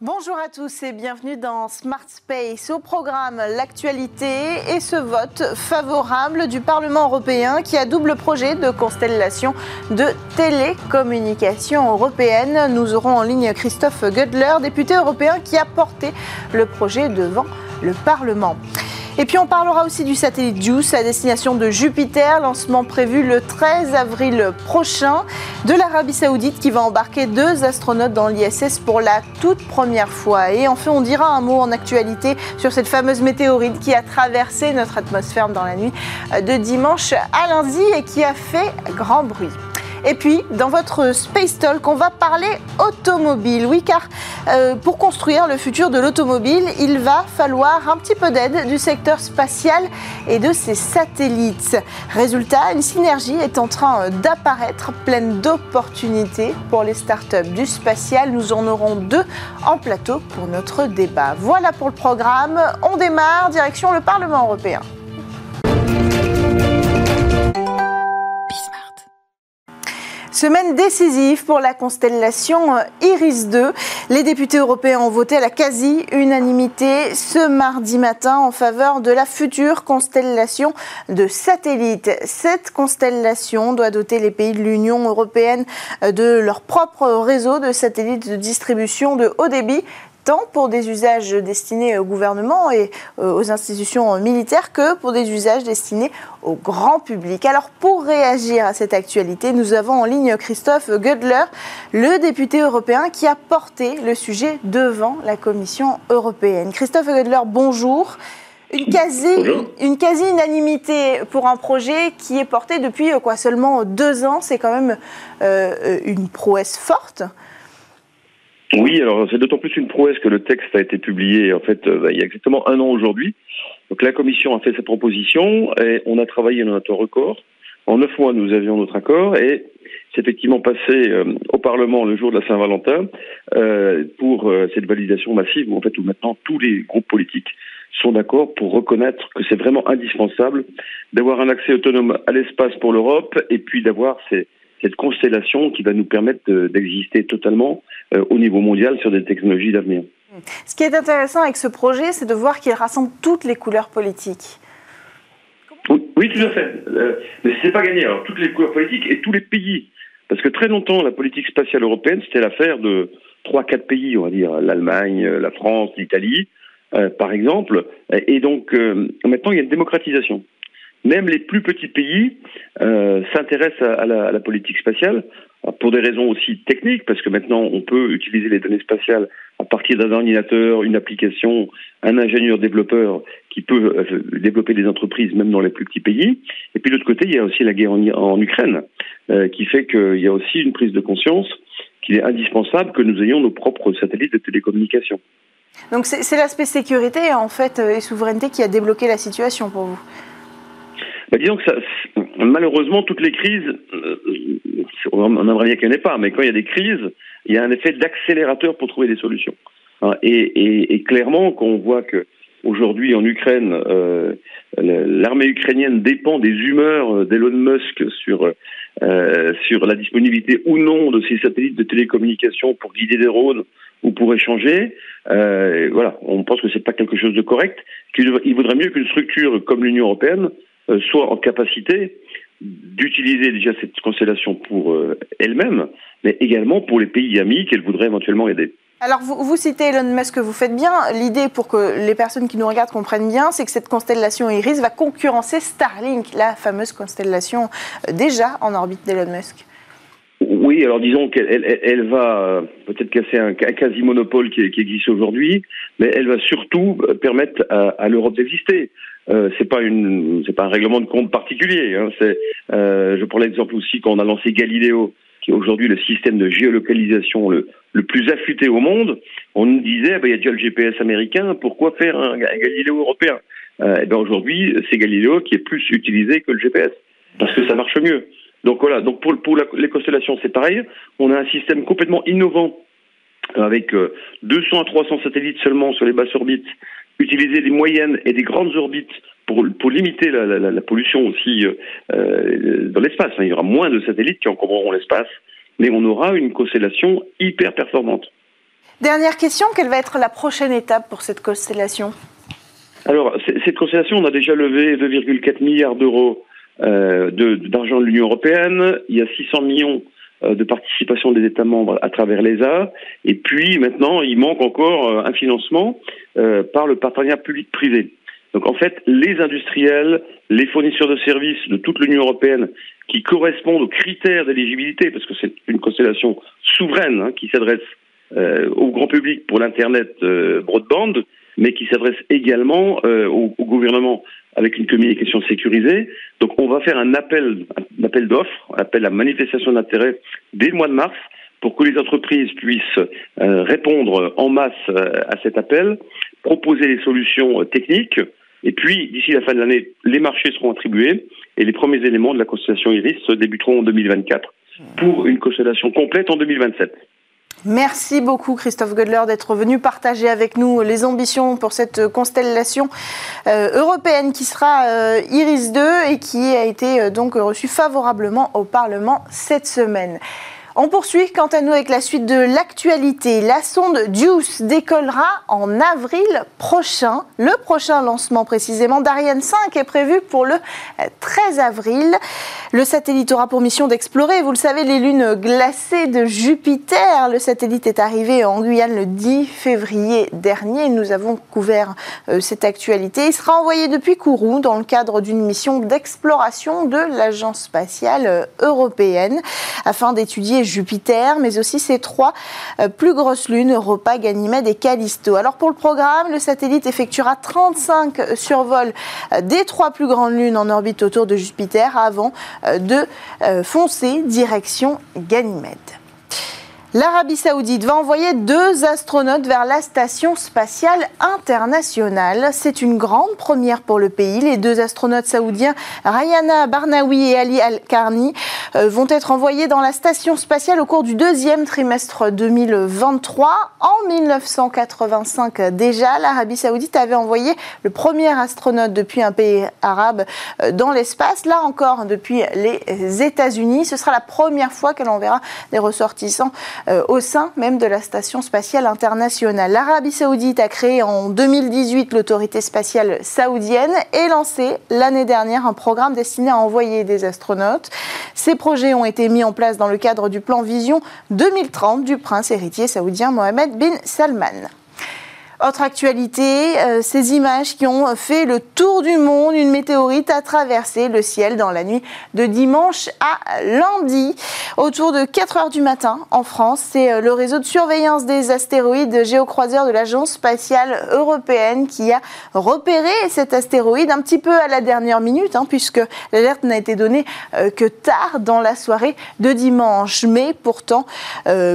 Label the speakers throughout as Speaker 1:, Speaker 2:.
Speaker 1: Bonjour à tous et bienvenue dans Smart Space. Au programme, l'actualité et ce vote favorable du Parlement européen qui a double projet de constellation de télécommunications européennes. Nous aurons en ligne Christophe Gödler, député européen qui a porté le projet devant le Parlement. Et puis on parlera aussi du satellite JUICE à destination de Jupiter, lancement prévu le 13 avril prochain, de l'Arabie Saoudite qui va embarquer deux astronautes dans l'ISS pour la toute première fois. Et enfin, on dira un mot en actualité sur cette fameuse météorite qui a traversé notre atmosphère dans la nuit de dimanche à lundi et qui a fait grand bruit. Et puis, dans votre Space Talk, on va parler automobile. Oui, car euh, pour construire le futur de l'automobile, il va falloir un petit peu d'aide du secteur spatial et de ses satellites. Résultat, une synergie est en train d'apparaître pleine d'opportunités pour les startups du spatial. Nous en aurons deux en plateau pour notre débat. Voilà pour le programme. On démarre direction le Parlement européen. Semaine décisive pour la constellation Iris 2. Les députés européens ont voté à la quasi-unanimité ce mardi matin en faveur de la future constellation de satellites. Cette constellation doit doter les pays de l'Union européenne de leur propre réseau de satellites de distribution de haut débit tant pour des usages destinés au gouvernement et euh, aux institutions militaires que pour des usages destinés au grand public. Alors pour réagir à cette actualité, nous avons en ligne Christophe Gödler, le député européen qui a porté le sujet devant la Commission européenne. Christophe Gödler, bonjour. Une quasi, une quasi unanimité pour un projet qui est porté depuis euh, quoi seulement deux ans, c'est quand même euh, une prouesse forte.
Speaker 2: Oui, alors c'est d'autant plus une prouesse que le texte a été publié en fait euh, il y a exactement un an aujourd'hui. Donc la commission a fait sa proposition et on a travaillé dans notre record. En neuf mois, nous avions notre accord et c'est effectivement passé euh, au Parlement le jour de la Saint-Valentin euh, pour cette validation massive où en fait où maintenant tous les groupes politiques sont d'accord pour reconnaître que c'est vraiment indispensable d'avoir un accès autonome à l'espace pour l'Europe et puis d'avoir ces cette constellation qui va nous permettre d'exister totalement euh, au niveau mondial sur des technologies d'avenir.
Speaker 1: Ce qui est intéressant avec ce projet, c'est de voir qu'il rassemble toutes les couleurs politiques.
Speaker 2: Oui, tout à fait. Euh, mais ce n'est pas gagné. Alors, toutes les couleurs politiques et tous les pays. Parce que très longtemps, la politique spatiale européenne, c'était l'affaire de trois, quatre pays, on va dire, l'Allemagne, la France, l'Italie, euh, par exemple. Et donc, maintenant, il y a une démocratisation même les plus petits pays euh, s'intéressent à, la, politique spatiale pour des raisons aussi techniques, parce que maintenant on peut utiliser les données spatiales à partir d'un ordinateur, une application, un ingénieur développeur qui peut euh, développer des entreprises même dans les plus petits pays. Et puis de l'autre côté, il y a aussi la guerre en, Ukraine, euh, qui fait qu'il y a aussi une prise de conscience qu'il est indispensable que nous ayons nos propres satellites de télécommunication.
Speaker 1: Donc c'est l'aspect sécurité en fait et souveraineté qui a débloqué la situation pour vous
Speaker 2: bah, disons que ça, malheureusement, toutes les crises, euh, on aimerait bien qu'il n'y en ait pas, mais quand il y a des crises, il y a un effet d'accélérateur pour trouver des solutions. Hein, et, et, et, clairement, quand on voit que aujourd'hui en Ukraine, euh, l'armée ukrainienne dépend des humeurs d'Elon Musk sur euh, sur la disponibilité ou non de ces satellites de télécommunication pour guider des drones ou pour échanger. Euh, voilà, on pense que c'est pas quelque chose de correct. Qu'il vaudrait mieux qu'une structure comme l'Union européenne euh, soit en capacité d'utiliser déjà cette constellation pour euh, elle-même, mais également pour les pays amis qu'elle voudrait éventuellement aider.
Speaker 1: Alors, vous, vous, citez Elon Musk, vous faites bien. L'idée, pour que les personnes qui nous regardent comprennent bien, c'est que cette constellation Iris va concurrencer Starlink, la fameuse constellation euh, déjà en orbite d'Elon Musk.
Speaker 2: Oui, alors disons qu'elle elle, va peut-être casser un, quasi-monopole qui, existe aujourd'hui, mais elle va surtout permettre à l'Europe d'exister. Euh, c'est pas une, c'est pas un règlement de compte particulier. Hein, c'est, euh, je prends l'exemple aussi quand on a lancé Galileo, qui est aujourd'hui le système de géolocalisation le, le plus affûté au monde. On nous disait, eh ben, il y a déjà le GPS américain, pourquoi faire un, Galileo européen? Euh, eh ben aujourd'hui, c'est Galileo qui est plus utilisé que le GPS parce que ça marche mieux. Donc voilà. Donc pour, pour les constellations, c'est pareil. On a un système complètement innovant avec 200 à 300 satellites seulement sur les basses orbites utiliser des moyennes et des grandes orbites pour, pour limiter la, la, la pollution aussi euh, euh dans l'espace. Il y aura moins de satellites qui encombreront l'espace, mais on aura une constellation hyper performante.
Speaker 1: Dernière question, quelle va être la prochaine étape pour cette constellation?
Speaker 2: Alors, cette constellation, on a déjà levé 2,4 milliards d'euros euh, d'argent de, l'Union européenne. Il y a 600 millions de participation des États membres à travers l'ESA. Et puis maintenant, il manque encore euh, un financement euh, par le partenariat public-privé. Donc en fait, les industriels, les fournisseurs de services de toute l'Union européenne qui correspondent aux critères d'éligibilité, parce que c'est une constellation souveraine hein, qui s'adresse au grand public pour l'Internet broadband, mais qui s'adresse également au, au, gouvernement avec une communication sécurisée. Donc on va faire un appel, un appel d'offres, un appel à manifestation d'intérêt dès le mois de mars pour que les entreprises puissent euh, répondre en masse euh, à cet appel, proposer les solutions euh, techniques, et puis d'ici la fin de l'année, les marchés seront attribués et les premiers éléments de la constellation Iris débuteront en 2024 pour une constellation complète en 2027.
Speaker 1: Merci beaucoup Christophe Gödler d'être venu partager avec nous les ambitions pour cette constellation euh, européenne qui sera euh, Iris 2 et qui a été euh, donc reçue favorablement au Parlement cette semaine. On poursuit quant à nous avec la suite de l'actualité. La sonde Juice décollera en avril prochain. Le prochain lancement précisément d'Ariane 5 est prévu pour le 13 avril. Le satellite aura pour mission d'explorer, vous le savez, les lunes glacées de Jupiter. Le satellite est arrivé en Guyane le 10 février dernier. Nous avons couvert euh, cette actualité. Il sera envoyé depuis Kourou dans le cadre d'une mission d'exploration de l'Agence spatiale européenne afin d'étudier Jupiter, mais aussi ses trois euh, plus grosses lunes, Europa, Ganymède et Callisto. Alors pour le programme, le satellite effectuera 35 survols euh, des trois plus grandes lunes en orbite autour de Jupiter avant euh, de foncer direction Ganymède. L'Arabie saoudite va envoyer deux astronautes vers la station spatiale internationale. C'est une grande première pour le pays. Les deux astronautes saoudiens, Rayana Barnawi et Ali Al-Karni, euh, vont être envoyés dans la station spatiale au cours du deuxième trimestre 2023. En 1985 déjà, l'Arabie saoudite avait envoyé le premier astronaute depuis un pays arabe euh, dans l'espace. Là encore, depuis les États-Unis. Ce sera la première fois qu'elle enverra des ressortissants euh, au sein même de la Station spatiale internationale. L'Arabie saoudite a créé en 2018 l'autorité spatiale saoudienne et lancé l'année dernière un programme destiné à envoyer des astronautes. Ces projets ont été mis en place dans le cadre du plan Vision 2030 du prince héritier saoudien Mohamed bin Salman. Autre actualité, euh, ces images qui ont fait le tour du monde, une météorite a traversé le ciel dans la nuit de dimanche à lundi. Autour de 4 heures du matin en France, c'est euh, le réseau de surveillance des astéroïdes géocroiseurs de l'Agence spatiale européenne qui a repéré cet astéroïde un petit peu à la dernière minute, hein, puisque l'alerte n'a été donnée euh, que tard dans la soirée de dimanche. Mais pourtant,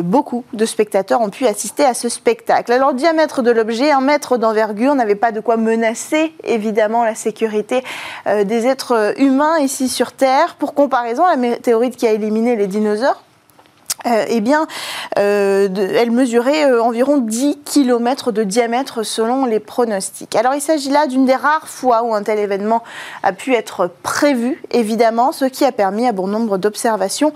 Speaker 1: beaucoup de spectateurs ont pu assister à ce spectacle. Alors, le diamètre de l'objet un mètre d'envergure n'avait pas de quoi menacer évidemment la sécurité euh, des êtres humains ici sur Terre. Pour comparaison, la météorite qui a éliminé les dinosaures, euh, eh bien, euh, elle mesurait euh, environ 10 km de diamètre selon les pronostics. Alors, il s'agit là d'une des rares fois où un tel événement a pu être prévu, évidemment, ce qui a permis à bon nombre d'observations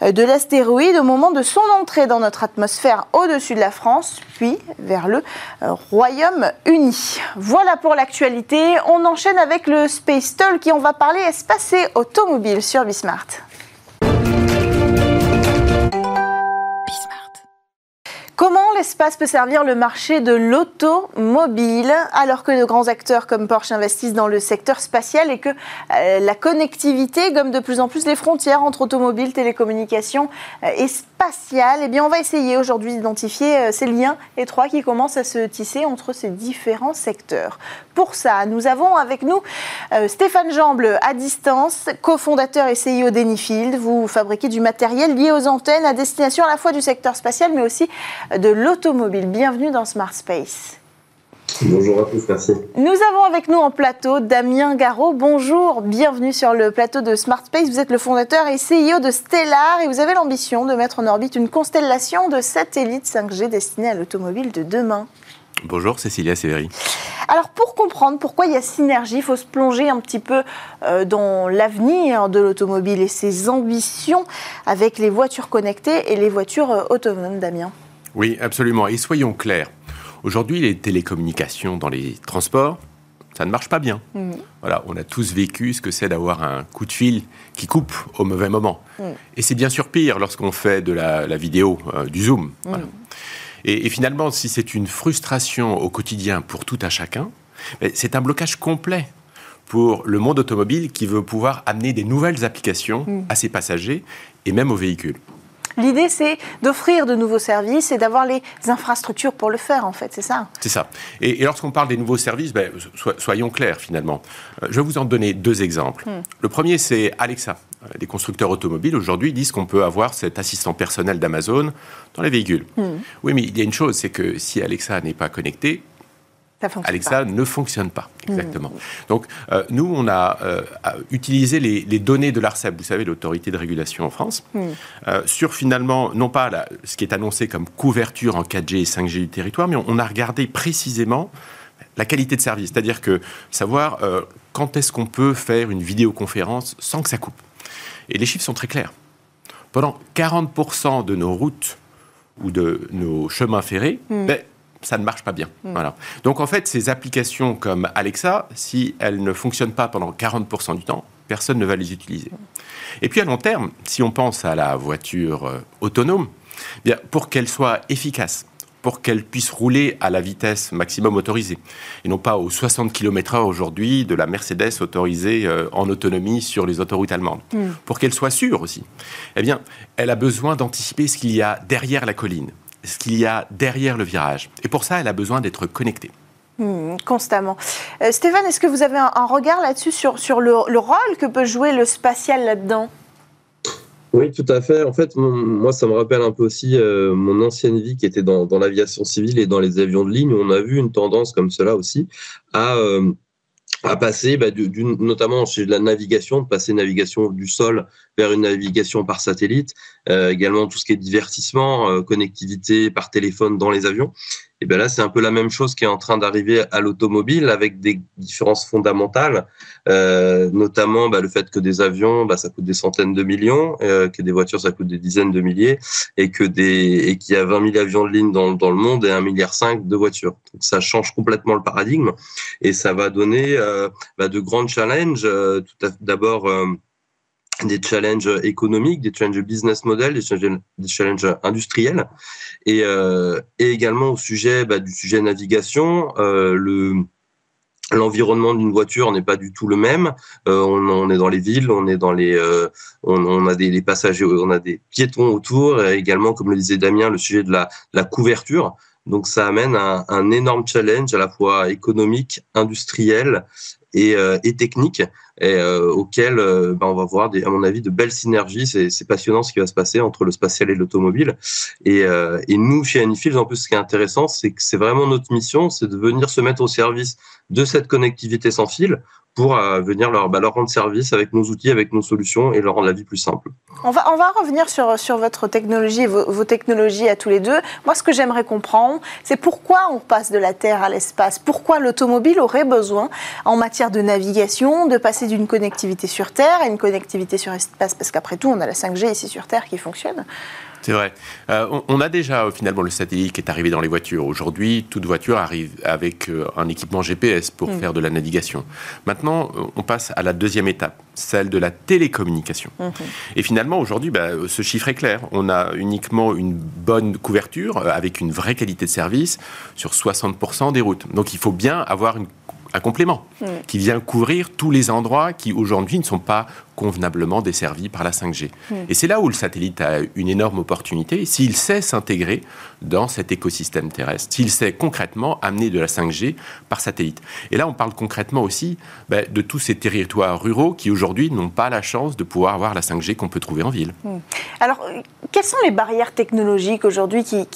Speaker 1: de l'astéroïde au moment de son entrée dans notre atmosphère au-dessus de la France, puis vers le Royaume-Uni. Voilà pour l'actualité. On enchaîne avec le Space Talk qui on va parler espace et automobile sur Bismart. Comment l'espace peut servir le marché de l'automobile alors que de grands acteurs comme Porsche investissent dans le secteur spatial et que euh, la connectivité gomme de plus en plus les frontières entre automobile, télécommunications euh, et spatial Eh bien, on va essayer aujourd'hui d'identifier euh, ces liens étroits qui commencent à se tisser entre ces différents secteurs. Pour ça, nous avons avec nous Stéphane Jamble à distance, cofondateur et CEO d'Anyfield. Vous fabriquez du matériel lié aux antennes à destination à la fois du secteur spatial mais aussi de l'automobile. Bienvenue dans Smart Space.
Speaker 3: Bonjour à tous, merci.
Speaker 1: Nous avons avec nous en plateau Damien Garot. Bonjour, bienvenue sur le plateau de Smart Space. Vous êtes le fondateur et CEO de Stellar et vous avez l'ambition de mettre en orbite une constellation de satellites 5G destinés à l'automobile de demain.
Speaker 4: Bonjour, Cécilia Séveri.
Speaker 1: Alors pour comprendre pourquoi il y a synergie, il faut se plonger un petit peu euh, dans l'avenir de l'automobile et ses ambitions avec les voitures connectées et les voitures euh, autonomes, Damien.
Speaker 4: Oui, absolument. Et soyons clairs. Aujourd'hui, les télécommunications dans les transports, ça ne marche pas bien. Mm. Voilà, on a tous vécu ce que c'est d'avoir un coup de fil qui coupe au mauvais moment. Mm. Et c'est bien sûr pire lorsqu'on fait de la, vidéo, euh, du zoom. Mm. Et, et, finalement, si c'est une frustration au quotidien pour tout à chacun, c'est un blocage complet pour le monde automobile qui veut pouvoir amener des nouvelles applications à ses passagers et même aux véhicules.
Speaker 1: L'idée, c'est d'offrir de nouveaux services et d'avoir les infrastructures pour le faire, en fait, c'est ça
Speaker 4: C'est ça. Et, lorsqu'on parle des nouveaux services, ben, soyons clairs, finalement. Euh, je vais vous en donner deux exemples. Hmm. Le premier, c'est Alexa. Les constructeurs automobiles, aujourd'hui, disent qu'on peut avoir cet assistant personnel d'Amazon dans les véhicules. Hmm. Oui, mais il y a une chose, c'est que si Alexa n'est pas connecté, Alexa ne fonctionne pas, exactement. Mmh. Donc, euh, nous, on a euh, utilisé les, données de l'ARCEP, vous savez, l'autorité de régulation en France, mmh. euh, sur finalement, non pas ce qui est annoncé comme couverture en 4G et 5G du territoire, mais on, a regardé précisément la qualité de service, c'est-à-dire que savoir quand est-ce qu'on peut faire une vidéoconférence sans que ça coupe. Et les chiffres sont très clairs. Pendant 40% de nos routes ou de nos chemins ferrés, mmh. ben, ça ne marche pas bien. Hmm. Voilà. Donc en fait, ces applications comme Alexa, si elles ne fonctionnent pas pendant 40% du temps, personne ne va les utiliser. Et puis à long terme, si on pense à la voiture euh, autonome, bien, pour qu'elle soit efficace, pour qu'elle puisse rouler à la vitesse maximum autorisée, et non pas aux 60 km/h aujourd'hui de la Mercedes autorisée euh, en autonomie sur les autoroutes allemandes, hmm. pour qu'elle soit sûre aussi, eh bien, elle a besoin d'anticiper ce qu'il y a derrière la colline ce qu'il y a derrière le virage. Et pour ça, elle a besoin d'être connectée.
Speaker 1: Hmm, constamment. Euh, Stéphane, est-ce que vous avez un, regard là-dessus sur, sur le, rôle que peut jouer le spatial là-dedans?
Speaker 3: Oui, tout à fait. En fait, moi, ça me rappelle un peu aussi euh, mon ancienne vie qui était dans, dans l'aviation civile et dans les avions de ligne. On a vu une tendance comme cela aussi à euh, à passer, bah, notamment chez la navigation, de passer navigation du sol vers une navigation par satellite, euh, également tout ce qui est divertissement, euh, connectivité par téléphone dans les avions. Et bien là, c'est un peu la même chose qui est en train d'arriver à l'automobile avec des différences fondamentales, euh, notamment bah, le fait que des avions, bah, ça coûte des centaines de millions, euh, que des voitures, ça coûte des dizaines de milliers, et que des et qu'il y a 20 000 avions de ligne dans, dans le monde et 1,5 milliard de voitures. Donc ça change complètement le paradigme et ça va donner euh, bah, de grands challenges. Euh, tout d'abord euh, des challenges économiques, des challenges business model, des challenges, industriels, et, euh, et, également au sujet bah, du sujet navigation, euh, le L'environnement d'une voiture n'est pas du tout le même. Euh, on, on, est dans les villes, on est dans les, euh, on, on, a des passagers, on a des piétons autour, et également, comme le disait Damien, le sujet de la, la couverture. Donc ça amène un, énorme challenge à la fois économique, industriel et, euh, technique euh, auquel euh, ben, on va voir, à mon avis, de belles synergies. C'est passionnant ce qui va se passer entre le spatial et l'automobile. Et, nous, chez Anifields, en plus, ce qui est intéressant, c'est que c'est vraiment notre mission, c'est de venir se mettre au service de cette connectivité sans fil pour euh, venir leur, bah, leur, rendre service avec nos outils, avec nos solutions et leur rendre la vie plus simple.
Speaker 1: On va, revenir sur, sur votre technologie et vos, vos technologies à tous les deux. Moi, ce que j'aimerais comprendre, c'est pourquoi on passe de la Terre à l'espace? Pourquoi l'automobile aurait besoin, en matière de navigation, de passer d'une connectivité sur Terre à une connectivité sur espace? Parce qu'après tout, on a la 5G ici sur Terre qui fonctionne.
Speaker 4: C'est vrai. Euh, on, a déjà euh, finalement le satellite qui est arrivé dans les voitures. Aujourd'hui, toute voiture arrive avec euh, un équipement GPS pour mm. faire de la navigation. Maintenant, on passe à la deuxième étape, celle de la télécommunication. Mm-hmm. Et finalement, aujourd'hui, bah, ce chiffre est clair. On a uniquement une bonne couverture avec une vraie qualité de service sur 60% des routes. Donc il faut bien avoir une un complément mm. qui vient couvrir tous les endroits qui aujourd'hui ne sont pas convenablement desservis par la 5G. Mm. Et c'est là où le satellite a une énorme opportunité, s'il sait s'intégrer dans cet écosystème terrestre, s'il sait concrètement amener de la 5G par satellite. Et là, on parle concrètement aussi ben, de tous ces territoires ruraux qui aujourd'hui n'ont pas la chance de pouvoir avoir la 5G qu'on peut trouver en ville. Mm.
Speaker 1: Alors, quelles sont les barrières technologiques aujourd'hui qui,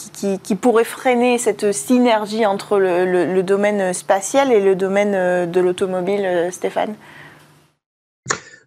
Speaker 1: qui, pourraient freiner cette synergie entre le, le domaine spatial et le domaine euh, de l'automobile, euh, Stéphane?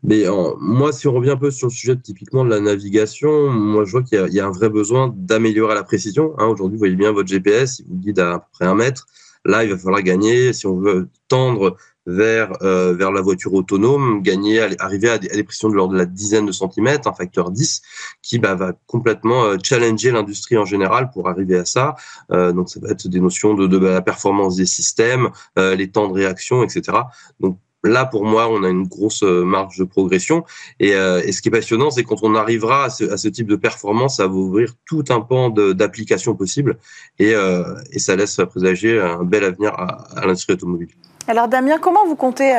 Speaker 3: Mais moi, si on revient un peu sur le sujet typiquement de la navigation, moi je vois qu'il y, a un vrai besoin d'améliorer la précision. Hein. Aujourd'hui, vous voyez bien votre GPS, il vous guide à, à peu près un mètre. Là, il va falloir gagner, si on veut tendre vers vers la voiture autonome, gagner, arriver à des, à des pressions de l'ordre de la dizaine de centimètres, un facteur 10, qui bah, va complètement challenger l'industrie en général pour arriver à ça. donc ça va être des notions de, de, la performance des systèmes, les temps de réaction, etc. Donc là, pour moi, on a une grosse euh, marge de progression. Euh, et, ce qui est passionnant, c'est quand on arrivera à ce, type de performance, ça va ouvrir tout un pan d'applications possibles. Et, euh, et, ça laisse présager un bel avenir à, l'industrie automobile.
Speaker 1: Alors Damien, comment vous comptez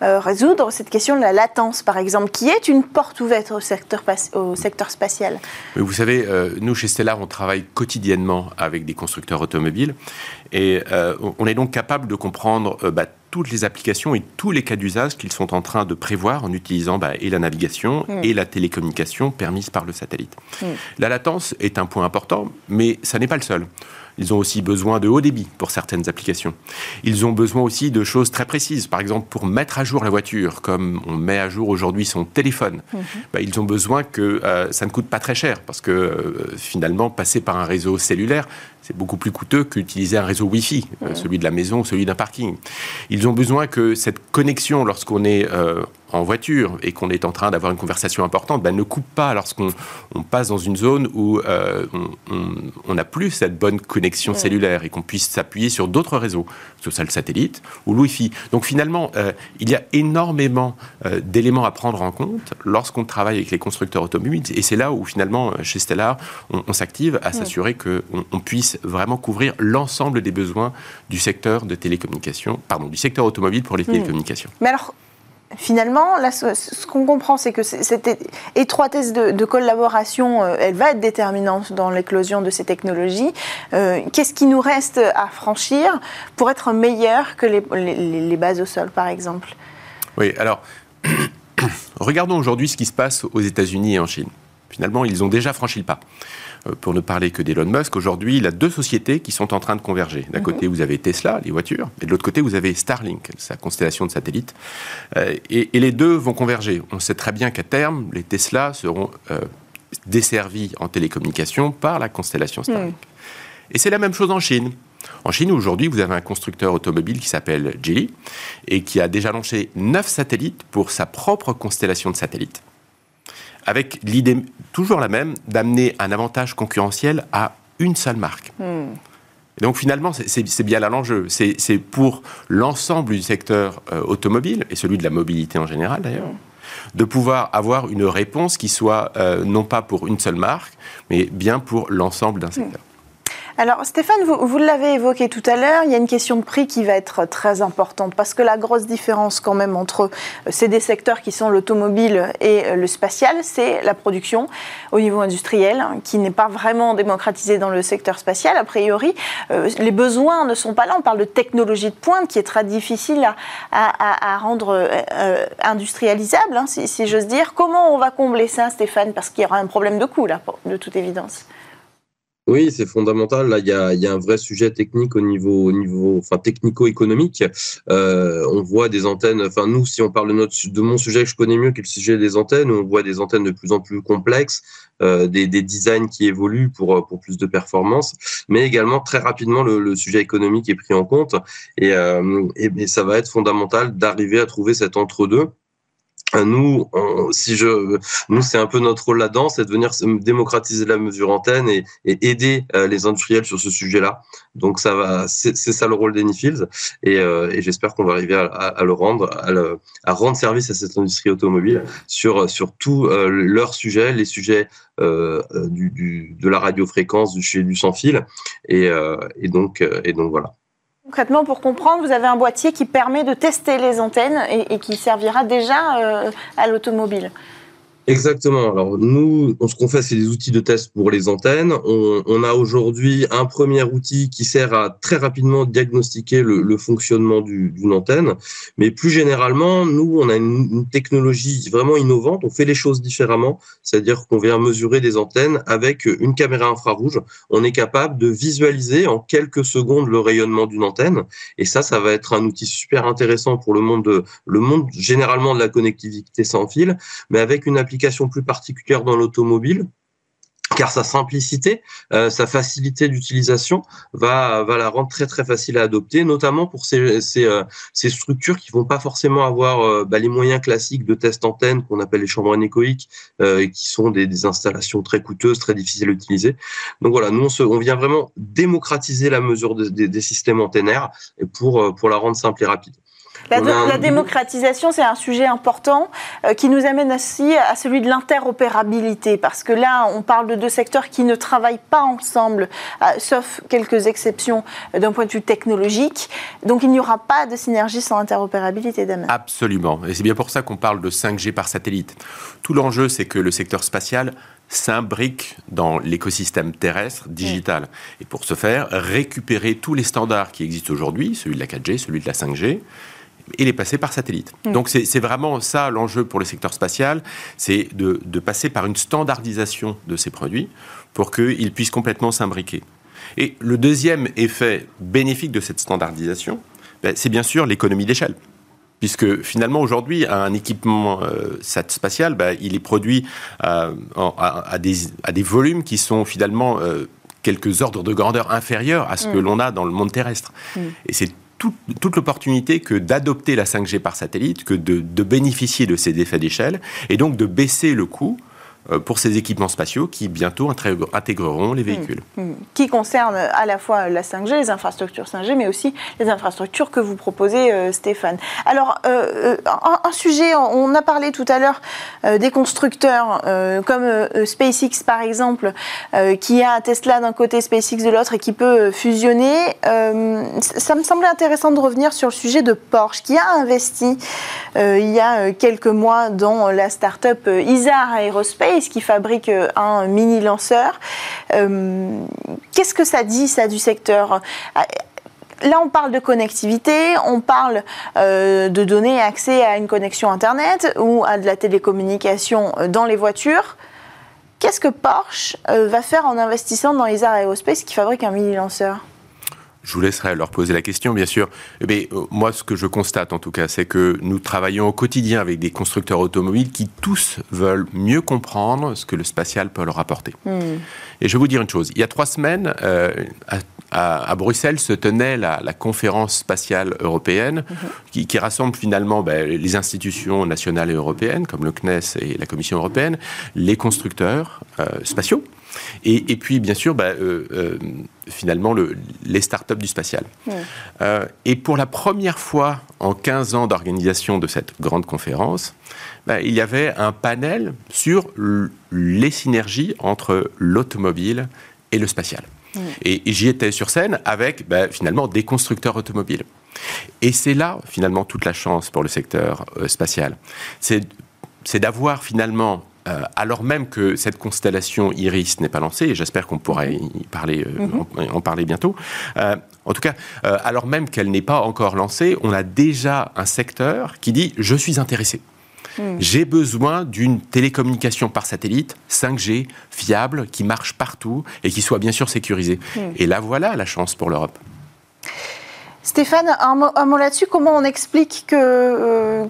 Speaker 1: résoudre cette question de la latence, par exemple, qui est une porte ouverte au secteur, au secteur spatial?
Speaker 4: Vous savez, nous, chez Stellar, on travaille quotidiennement avec des constructeurs automobiles et on est donc capable de comprendre bah, toutes les applications et tous les cas d'usage qu'ils sont en train de prévoir en utilisant bah, et la navigation mm. et la télécommunication permise par le satellite. Mm. La latence est un point important, mais ça n'est pas le seul. Ils ont aussi besoin de haut débit pour certaines applications. Ils ont besoin aussi de choses très précises. Par exemple, pour mettre à jour la voiture, comme on met à jour aujourd'hui son téléphone, mm-hmm. bah, ils ont besoin que euh, ça ne coûte pas très cher. Parce que euh, finalement, passer par un réseau cellulaire, c'est beaucoup plus coûteux qu'utiliser un réseau Wi-Fi, euh, celui de la maison ou celui d'un parking. Ils ont besoin que cette connexion, lorsqu'on est en voiture et qu'on est en train d'avoir une conversation importante, ben, ne coupe pas lorsqu'on on passe dans une zone où euh, on n'a plus cette bonne connexion cellulaire et qu'on puisse s'appuyer sur d'autres réseaux, que ce soit le satellite ou le Wi-Fi. Donc finalement, il y a énormément d'éléments à prendre en compte lorsqu'on travaille avec les constructeurs automobiles et c'est là où finalement, chez Stellar, on, s'active à s'assurer qu'on on puisse vraiment couvrir l'ensemble des besoins du secteur de télécommunications, pardon, du secteur automobile pour les télécommunications.
Speaker 1: Mais alors, finalement, ce, qu'on comprend, c'est que cette étroitesse de, collaboration, euh, elle va être déterminante dans l'éclosion de ces technologies. Euh, qu'est-ce qui nous reste à franchir pour être meilleur que les bases au sol, par exemple?
Speaker 4: Oui, alors, regardons aujourd'hui ce qui se passe aux États-Unis et en Chine. Finalement, ils ont déjà franchi le pas. Euh, pour ne parler que d'Elon Musk, aujourd'hui, il a deux sociétés qui sont en train de converger. D'un mhm. côté, vous avez Tesla, les voitures, et de l'autre côté, vous avez Starlink, sa constellation de satellites. Euh, et, les deux vont converger. On sait très bien qu'à terme, les Tesla seront euh, desservis en télécommunication par la constellation Starlink. Mhm. Et c'est la même chose en Chine. En Chine, aujourd'hui, vous avez un constructeur automobile qui s'appelle Geely et qui a déjà lancé neuf satellites pour sa propre constellation de satellites avec l'idée toujours la même d'amener un avantage concurrentiel à une seule marque. Hmm. donc finalement, c'est bien là l'enjeu. C'est pour l'ensemble du secteur euh, automobile, et celui de la mobilité en général d'ailleurs, hmm. de pouvoir avoir une réponse qui soit euh, non pas pour une seule marque, mais bien pour l'ensemble d'un secteur.
Speaker 1: Alors Stéphane, vous, l'avez évoqué tout à l'heure, il y a une question de prix qui va être très importante parce que la grosse différence quand même entre euh, ces des secteurs qui sont l'automobile et euh, le spatial, c'est la production au niveau industriel hein, qui n'est pas vraiment démocratisée dans le secteur spatial a priori. Euh, les besoins ne sont pas là, on parle de technologie de pointe qui est très difficile à, rendre industrialisable, hein, si, si j'ose dire. Comment on va combler ça Stéphane? Parce qu'il y aura un problème de coût là, de toute évidence.
Speaker 3: Oui, c'est fondamental. Là, il y a, un vrai sujet technique au niveau, au niveau, enfin technico-économique. Euh, on voit des antennes. Enfin, nous, si on parle de mon sujet que je connais mieux, qui le sujet des antennes, on voit des antennes de plus en plus complexes, euh, des, des, designs qui évoluent pour pour plus de performance, mais également très rapidement le, sujet économique est pris en compte. Euh, et ça va être fondamental d'arriver à trouver cet entre-deux nous, si je, nous, c'est un peu notre rôle là-dedans, c'est de venir démocratiser la mesure antenne et, et aider euh, les industriels sur ce sujet-là. Donc ça va, c'est ça le rôle d'Anyfields et, euh, et j'espère qu'on va arriver à, à, le rendre, à, le, à, rendre service à cette industrie automobile sur sur tous euh, leurs sujets, les sujets euh, du, du, de la radiofréquence, du, du sans fil et, et donc et donc voilà.
Speaker 1: Concrètement, pour comprendre, vous avez un boîtier qui permet de tester les antennes et, qui servira déjà euh, à l'automobile.
Speaker 3: Exactement. Alors nous, ce qu'on fait, c'est des outils de test pour les antennes. On, a aujourd'hui un premier outil qui sert à très rapidement diagnostiquer le, le fonctionnement d'une antenne. Mais plus généralement, nous, on a une, une, technologie vraiment innovante. On fait les choses différemment, c'est-à-dire qu'on vient mesurer des antennes avec une caméra infrarouge. On est capable de visualiser en quelques secondes le rayonnement d'une antenne. Et ça, ça va être un outil super intéressant pour le monde de, le monde généralement de la connectivité sans fil, mais avec une application plus particulière dans l'automobile car sa simplicité, euh, sa facilité d'utilisation va, va la rendre très très facile à adopter, notamment pour ces, euh, structures qui vont pas forcément avoir euh, bah, les moyens classiques de test antenne qu'on appelle les chambres anéchoïques, euh, qui sont des, installations très coûteuses, très difficiles à utiliser. Donc voilà, nous on, se, on vient vraiment démocratiser la mesure de, de, des systèmes antennaires pour la rendre simple et rapide.
Speaker 1: La, la, démocratisation, c'est un sujet important euh, qui nous amène aussi à celui de l'interopérabilité, parce que là, on parle de deux secteurs qui ne travaillent pas ensemble, euh, sauf quelques exceptions euh, d'un point de vue technologique. Donc, il n'y aura pas de synergie sans interopérabilité, Damien.
Speaker 4: Absolument. Et c'est bien pour ça qu'on parle de 5G par satellite. Tout l'enjeu, c'est que le secteur spatial s'imbrique dans l'écosystème terrestre digital. Et pour ce faire, récupérer tous les standards qui existent aujourd'hui, celui de la 4G, celui de la 5G, et les passer par satellite. Mm. Donc c'est vraiment ça l'enjeu pour le secteur spatial, c'est de, de, passer par une standardisation de ces produits pour qu'ils puissent complètement s'imbriquer. Et le deuxième effet bénéfique de cette standardisation, ben, c'est bien sûr l'économie d'échelle. Puisque finalement, aujourd'hui, un équipement euh, spatial, ben, il est produit euh, à, à, des, à, des, volumes qui sont finalement euh, quelques ordres de grandeur inférieurs à ce mm. que l'on a dans le monde terrestre. Mm. Et c'est toute, l'opportunité que d'adopter la 5G par satellite, que de, de bénéficier de ces effets d'échelle, et donc de baisser le coût pour ces équipements spatiaux qui bientôt intégreront les véhicules.
Speaker 1: Mmh, mmh. Qui concerne à la fois la 5G, les infrastructures 5G, mais aussi les infrastructures que vous proposez, euh, Stéphane. Alors, euh, un, un, sujet, on a parlé tout à l'heure euh, des constructeurs euh, comme euh, SpaceX par exemple, qui a Tesla d'un côté, SpaceX de l'autre et qui peut fusionner. ça me semblait intéressant de revenir sur le sujet de Porsche, qui a investi il y a quelques mois dans la start-up ISAR Aerospace fabrique euh, un mini lanceur. Euh, qu'est-ce que ça dit, ça, du secteur? Euh, Là, on parle de connectivité, on parle de donner accès à une connexion Internet ou à de la télécommunication dans les voitures. Qu'est-ce que Porsche va faire en investissant dans ESA Aerospace qui fabrique un mini-lanceur
Speaker 4: je vous laisserai leur poser la question, bien sûr. Mais eh moi, ce que je constate, en tout cas, c'est que nous travaillons au quotidien avec des constructeurs automobiles qui tous veulent mieux comprendre ce que le spatial peut leur apporter. Mm. Et je vais vous dire une chose. Il y a trois semaines, euh, à, à, à, Bruxelles se tenait la, la conférence spatiale européenne, -hmm. qui, qui, rassemble finalement ben, les institutions nationales et européennes, comme le CNES et la Commission européenne, les constructeurs euh, spatiaux. Et, et, puis, bien sûr, bah, euh, euh, finalement, le, les startups du spatial. Euh, et pour la première fois en 15 ans d'organisation de cette grande conférence, bah, il y avait un panel sur les synergies entre l'automobile et le spatial. Et, et j'y étais sur scène avec bah, finalement des constructeurs automobiles. Et c'est là, finalement, toute la chance pour le secteur spatial. C'est d'avoir finalement euh, alors même que cette constellation Iris n'est pas lancée, et j'espère qu'on pourra y parler, euh, -hmm. en, en, parler bientôt, euh, en tout cas, alors même qu'elle n'est pas encore lancée, on a déjà un secteur qui dit je suis intéressé. Mm. J'ai besoin d'une télécommunication par satellite 5G fiable qui marche partout et qui soit bien sûr sécurisée. Mm. Et là voilà la chance pour l'Europe.
Speaker 1: Stéphane, un mot, là-dessus, comment on explique que, euh,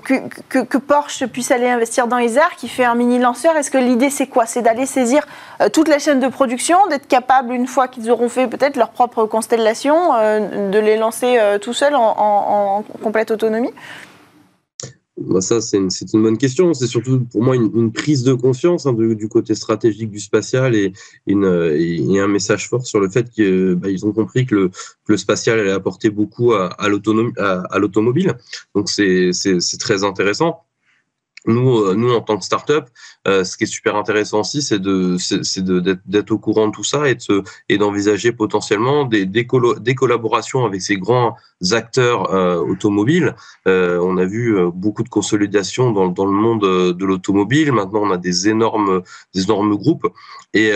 Speaker 1: que, Porsche puisse aller investir dans Isar, qui fait un mini lanceur? Est-ce que l'idée c'est quoi? C'est d'aller saisir euh, toute la chaîne de production, d'être capable, une fois qu'ils auront fait peut-être leur propre constellation, euh, de les lancer tout seuls en complète autonomie?
Speaker 3: Bah ça, c'est une, une, bonne question. C'est surtout pour moi une, une prise de conscience hein, du, côté stratégique du spatial et, une, et, un message fort sur le fait qu'ils bah, ont compris que le, que le, spatial allait apporter beaucoup à, à l'automobile. Donc c'est très intéressant nous, euh, nous en tant que startup, euh, ce qui est super intéressant aussi, c'est de, c'est d'être au courant de tout ça et de et d'envisager potentiellement des, des, des, collaborations avec ces grands acteurs euh, automobiles. Euh, on a vu euh, beaucoup de consolidation dans, dans le monde de l'automobile. Maintenant, on a des énormes, des énormes groupes et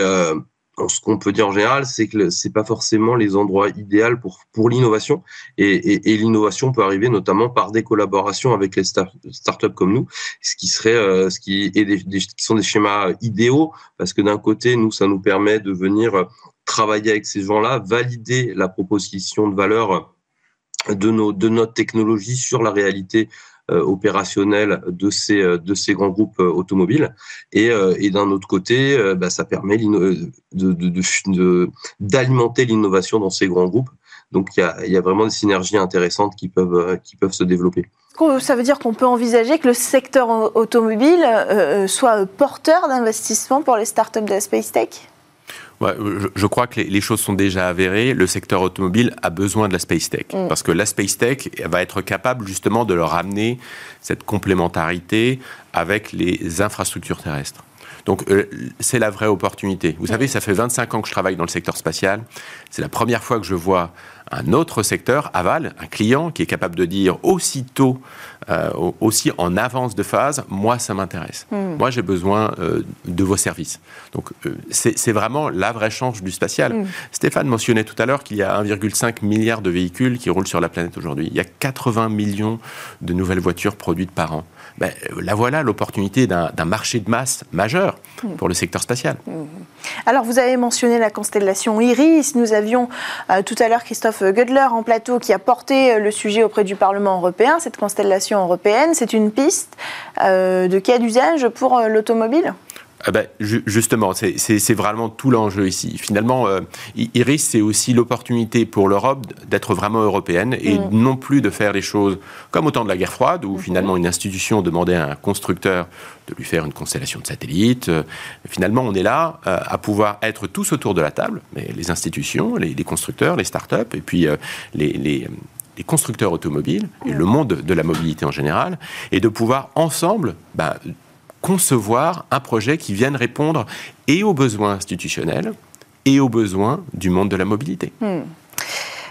Speaker 3: ce qu'on peut dire en général, c'est que c'est pas forcément les endroits idéaux pour pour l'innovation. Et, et, et l'innovation peut arriver notamment par des collaborations avec les start startups comme nous, ce qui serait euh, ce qui est des, des, qui sont des schémas idéaux parce que d'un côté nous ça nous permet de venir travailler avec ces gens-là, valider la proposition de valeur de nos de notre technologie sur la réalité opérationnels de ces, de ces grands groupes automobiles. Et, et d'un autre côté, bah, ça permet d'alimenter l'innovation dans ces grands groupes. Donc il y a, y a, vraiment des synergies intéressantes qui peuvent, qui peuvent se développer.
Speaker 1: Ça veut dire qu'on peut envisager que le secteur automobile soit porteur d'investissement pour les startups de la Space Tech?
Speaker 4: Je, crois que les, choses sont déjà avérées. Le secteur automobile a besoin de la space tech mm. parce que la space tech va être capable justement de leur amener cette complémentarité avec les infrastructures terrestres. Donc euh, c'est la vraie opportunité. Vous savez, ça fait 25 ans que je travaille dans le secteur spatial. C'est la première fois que je vois un autre secteur, aval, un client qui est capable de dire aussitôt, euh, aussi en avance de phase, moi ça m'intéresse. Hmm. Moi j'ai besoin euh, de vos services. Donc c'est vraiment la vraie chance du spatial. Hmm. Stéphane mentionnait tout à l'heure qu'il y a 1,5 milliard de véhicules qui roulent sur la planète aujourd'hui. Il y a 80 millions de nouvelles voitures produites par an ben, la voilà l'opportunité d'un marché de masse majeur pour le secteur spatial.
Speaker 1: Alors, vous avez mentionné la constellation Iris. Nous avions euh, tout à l'heure Christophe Gödler en plateau qui a porté euh, le sujet auprès du Parlement européen. Cette constellation européenne, c'est une piste euh, de cas d'usage pour l'automobile?
Speaker 4: Ah ben, justement, c'est vraiment tout l'enjeu ici. Finalement, euh, Iris, c'est aussi l'opportunité pour l'Europe d'être vraiment européenne et non plus de faire les choses comme au temps de la guerre froide, où mm-hmm. finalement une institution demandait à un constructeur de lui faire une constellation de satellites. Euh, finalement, on est là euh, à pouvoir être tous autour de la table, mais les institutions, les, constructeurs, les start-up et puis les, constructeurs automobiles et le monde de la mobilité en général, et de pouvoir ensemble bah, concevoir un projet qui vienne répondre et aux besoins institutionnels et aux besoins du monde de la mobilité. Hmm.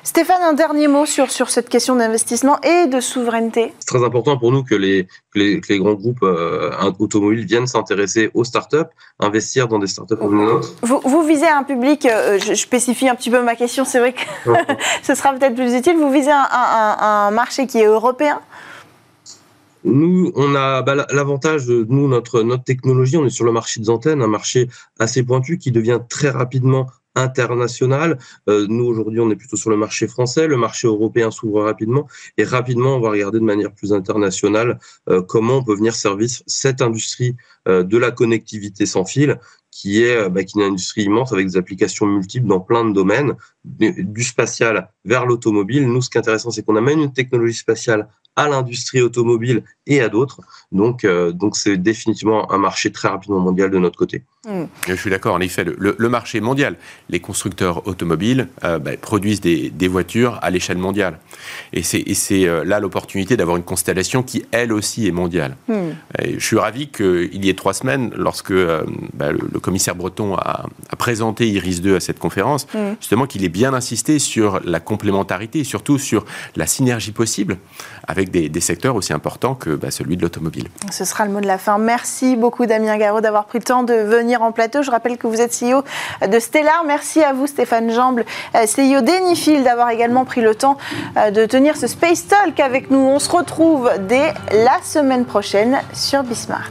Speaker 1: Stéphane, un dernier mot sur, sur cette question d'investissement et de souveraineté.
Speaker 3: C'est très important pour nous que les, les, grands groupes euh, automobiles viennent s'intéresser aux startups, investir dans des startups comme
Speaker 1: nous. Vous, vous visez un public, euh, je, spécifie un petit peu ma question, c'est vrai que ce sera peut-être plus utile, vous visez un, un marché qui est européen?
Speaker 3: Nous, on a bah, l'avantage de nous, notre, notre technologie, on est sur le marché des antennes, un marché assez pointu qui devient très rapidement international. Euh, nous, aujourd'hui, on est plutôt sur le marché français. Le marché européen s'ouvre rapidement. Et rapidement, on va regarder de manière plus internationale euh, comment on peut venir servir cette industrie euh, de la connectivité sans fil qui est, bah, qui est une industrie immense avec des applications multiples dans plein de domaines, du spatial vers l'automobile. Nous, ce qui est intéressant, c'est qu'on amène une technologie spatiale à l'industrie automobile et à d'autres. Donc, euh, donc c'est définitivement un marché très rapidement mondial de notre côté.
Speaker 4: Je suis d'accord, en effet, le, marché mondial. Les constructeurs automobiles euh, bah, produisent des, des, voitures à l'échelle mondiale. Et c'est euh, là l'opportunité d'avoir une constellation qui, elle aussi, est mondiale. Hmm. je suis ravi qu'il y ait trois semaines, lorsque bah, le, commissaire Breton a, a, présenté Iris 2 à cette conférence, hmm. justement qu'il ait bien insisté sur la complémentarité et surtout sur la synergie possible avec des, des secteurs aussi importants que bah, celui de l'automobile.
Speaker 1: Ce sera le mot de la fin. Merci beaucoup Damien Garot d'avoir pris le temps de venir en plateau. Je rappelle que vous êtes CEO de Stellar. Merci à vous Stéphane Jamble, euh, CEO d'Enifil, d'avoir également pris le temps euh, de tenir ce Space Talk avec nous. On se retrouve dès la semaine prochaine sur Bismart.